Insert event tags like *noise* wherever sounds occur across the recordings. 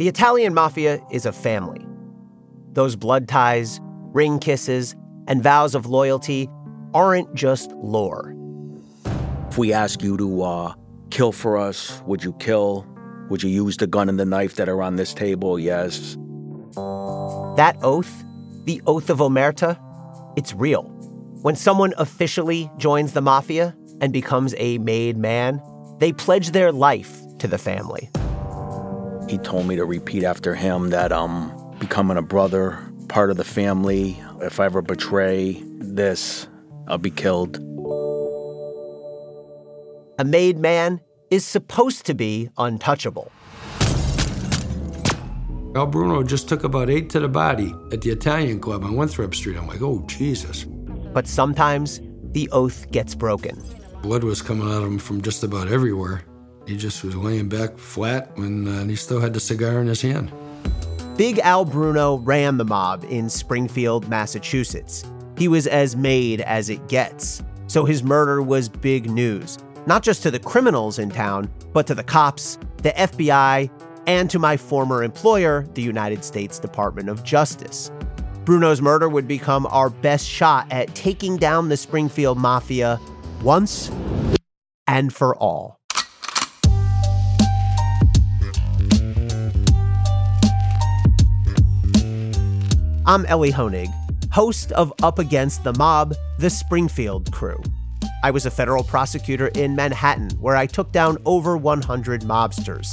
The Italian mafia is a family. Those blood ties, ring kisses, and vows of loyalty aren't just lore. If we ask you to uh, kill for us, would you kill? Would you use the gun and the knife that are on this table? Yes. That oath, the oath of Omerta, it's real. When someone officially joins the mafia and becomes a made man, they pledge their life to the family. He told me to repeat after him that I'm becoming a brother, part of the family. If I ever betray this, I'll be killed. A made man is supposed to be untouchable. Al Bruno just took about eight to the body at the Italian club on Winthrop Street. I'm like, oh, Jesus. But sometimes the oath gets broken. Blood was coming out of him from just about everywhere. He just was laying back flat when uh, he still had the cigar in his hand. Big Al Bruno ran the mob in Springfield, Massachusetts. He was as made as it gets. So his murder was big news, not just to the criminals in town, but to the cops, the FBI, and to my former employer, the United States Department of Justice. Bruno's murder would become our best shot at taking down the Springfield Mafia once and for all. I'm Elie Honig, host of Up Against the Mob, the Springfield Crew. I was a federal prosecutor in Manhattan where I took down over 100 mobsters.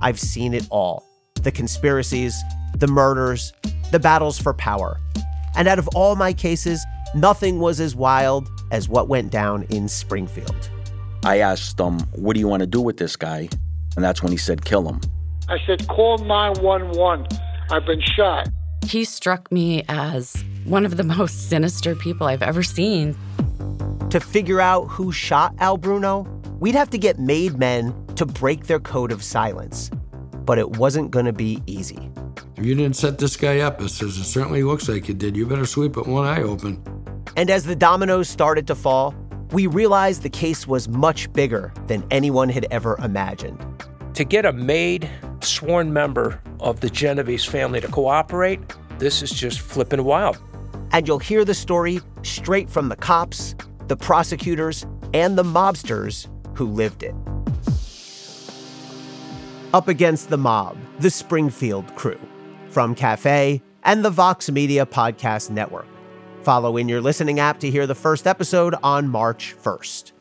I've seen it all the conspiracies, the murders, the battles for power. And out of all my cases, nothing was as wild as what went down in Springfield. I asked him, What do you want to do with this guy? And that's when he said, Kill him. I said, Call 911. I've been shot. He struck me as one of the *laughs* most sinister people I've ever seen. To figure out who shot Al Bruno, we'd have to get made men to break their code of silence. But it wasn't going to be easy. If you didn't set this guy up, as it certainly looks like you did, you better sweep it one eye open. And as the dominoes started to fall, we realized the case was much bigger than anyone had ever imagined. To get a made, sworn member of the Genovese family to cooperate, this is just flipping wild. And you'll hear the story straight from the cops, the prosecutors, and the mobsters who lived it. Up Against the Mob, the Springfield crew, from Cafe and the Vox Media Podcast Network. Follow in your listening app to hear the first episode on March 1st.